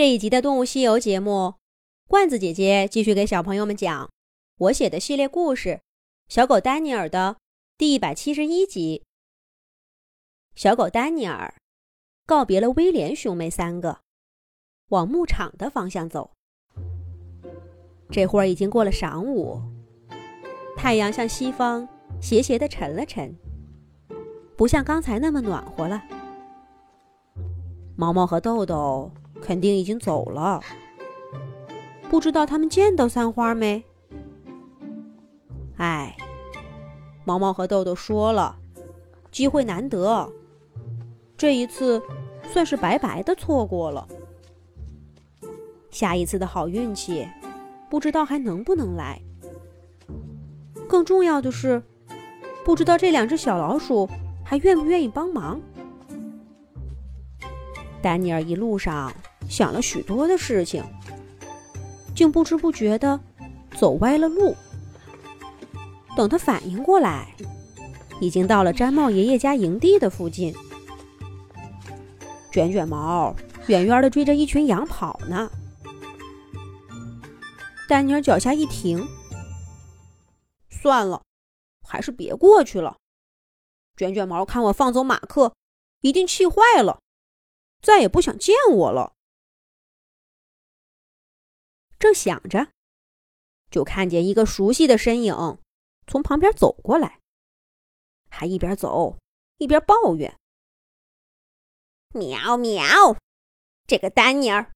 这一集的《动物西游》节目，罐子姐姐继续给小朋友们讲我写的系列故事《小狗丹尼尔》的第一百七十一集。小狗丹尼尔告别了威廉兄妹三个，往牧场的方向走。这会儿已经过了晌午，太阳向西方斜斜的沉了沉，不像刚才那么暖和了。毛毛和豆豆。肯定已经走了，不知道他们见到三花没？哎，毛毛和豆豆说了，机会难得，这一次算是白白的错过了。下一次的好运气，不知道还能不能来。更重要的是，不知道这两只小老鼠还愿不愿意帮忙。丹尼尔一路上。想了许多的事情，竟不知不觉的走歪了路。等他反应过来，已经到了毡帽爷爷家营地的附近。卷卷毛远远的追着一群羊跑呢。丹尼尔脚下一停，算了，还是别过去了。卷卷毛看我放走马克，一定气坏了，再也不想见我了。正想着，就看见一个熟悉的身影从旁边走过来，还一边走一边抱怨：“喵喵，这个丹尼尔，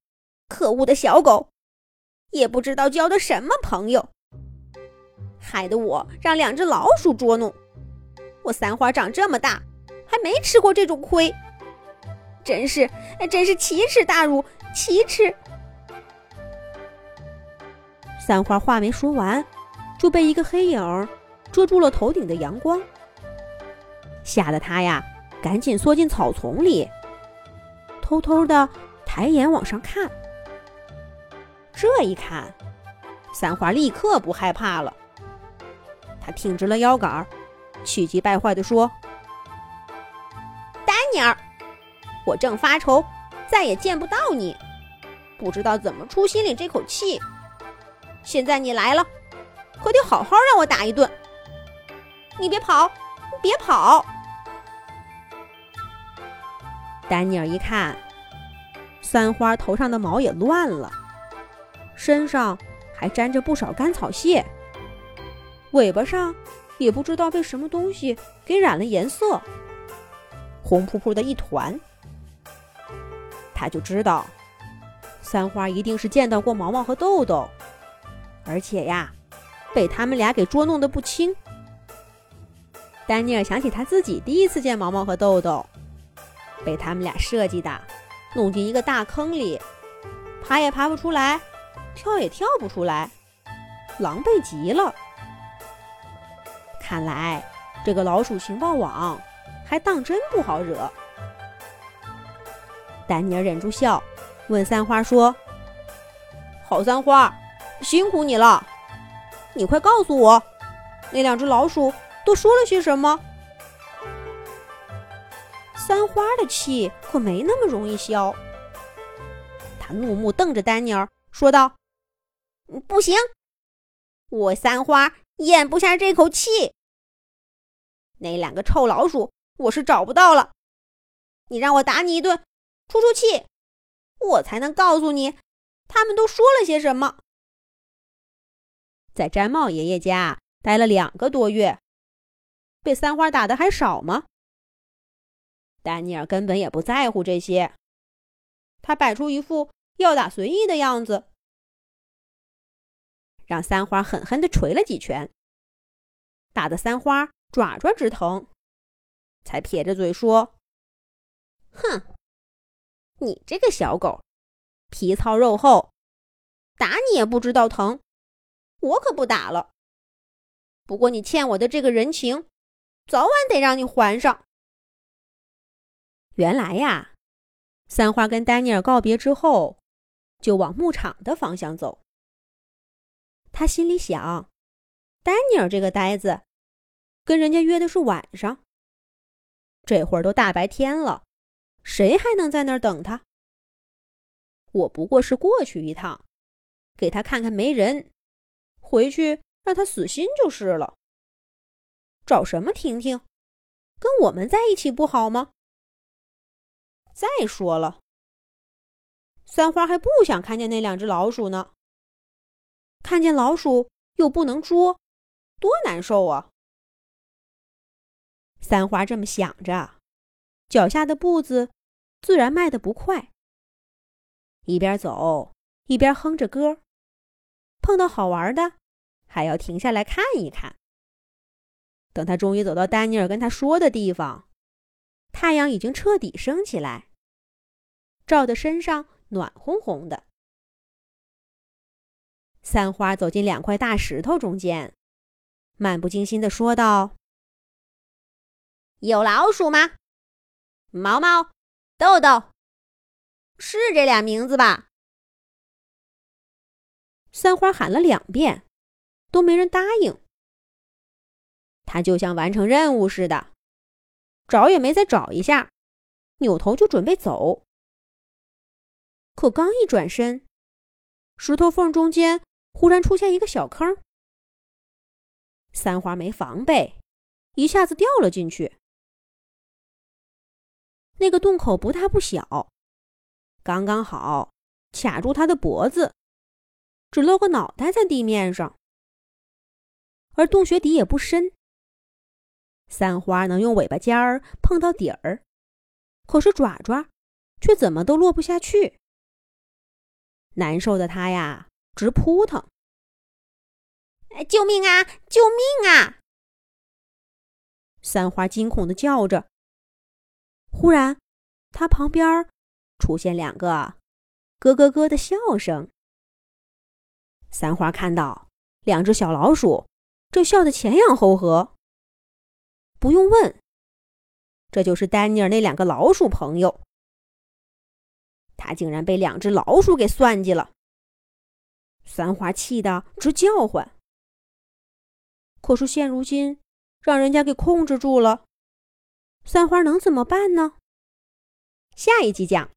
可恶的小狗，也不知道交的什么朋友，害得我让两只老鼠捉弄。我三花长这么大，还没吃过这种亏，真是，真是奇耻大辱，奇耻！”三花话没说完，就被一个黑影遮住了头顶的阳光，吓得他呀，赶紧缩进草丛里，偷偷的抬眼往上看。这一看，三花立刻不害怕了，他挺直了腰杆，气急败坏地说：“丹尼尔，我正发愁再也见不到你，不知道怎么出心里这口气。”现在你来了，可得好好让我打一顿。你别跑，别跑！丹尼尔一看，三花头上的毛也乱了，身上还沾着不少干草屑，尾巴上也不知道被什么东西给染了颜色，红扑扑的一团。他就知道，三花一定是见到过毛毛和豆豆。而且呀，被他们俩给捉弄的不轻。丹尼尔想起他自己第一次见毛毛和豆豆，被他们俩设计的弄进一个大坑里，爬也爬不出来，跳也跳不出来，狼狈极了。看来这个老鼠情报网还当真不好惹。丹尼尔忍住笑，问三花说：“好三花。”辛苦你了，你快告诉我，那两只老鼠都说了些什么？三花的气可没那么容易消。他怒目瞪着丹尼尔，说道：“不行，我三花咽不下这口气。那两个臭老鼠，我是找不到了。你让我打你一顿，出出气，我才能告诉你，他们都说了些什么。”在毡帽爷爷家待了两个多月，被三花打的还少吗？丹尼尔根本也不在乎这些，他摆出一副要打随意的样子，让三花狠狠地捶了几拳，打得三花爪爪直疼，才撇着嘴说：“哼，你这个小狗，皮糙肉厚，打你也不知道疼。”我可不打了。不过你欠我的这个人情，早晚得让你还上。原来呀，三花跟丹尼尔告别之后，就往牧场的方向走。他心里想，丹尼尔这个呆子，跟人家约的是晚上，这会儿都大白天了，谁还能在那儿等他？我不过是过去一趟，给他看看没人，回去让他死心就是了。找什么婷婷？跟我们在一起不好吗？再说了，三花还不想看见那两只老鼠呢。看见老鼠又不能捉，多难受啊！三花这么想着，脚下的步子自然迈得不快。一边走一边哼着歌，碰到好玩的，还要停下来看一看。等他终于走到丹尼尔跟他说的地方，太阳已经彻底升起来，照的身上暖烘烘的。三花走进两块大石头中间，漫不经心的说道：“有老鼠吗？毛毛、豆豆，是这俩名字吧？”三花喊了两遍，都没人答应。他就像完成任务似的，找也没再找一下，扭头就准备走。可刚一转身，石头缝中间。忽然出现一个小坑，三花没防备，一下子掉了进去。那个洞口不大不小，刚刚好卡住他的脖子，只露个脑袋在地面上。而洞穴底也不深，三花能用尾巴尖儿碰到底儿，可是爪爪却怎么都落不下去。难受的它呀！直扑腾！救命啊！救命啊！三花惊恐的叫着。忽然，它旁边出现两个咯咯咯的笑声。三花看到两只小老鼠正笑得前仰后合。不用问，这就是丹尼尔那两个老鼠朋友。他竟然被两只老鼠给算计了。三花气得直叫唤，可是现如今让人家给控制住了，三花能怎么办呢？下一集讲。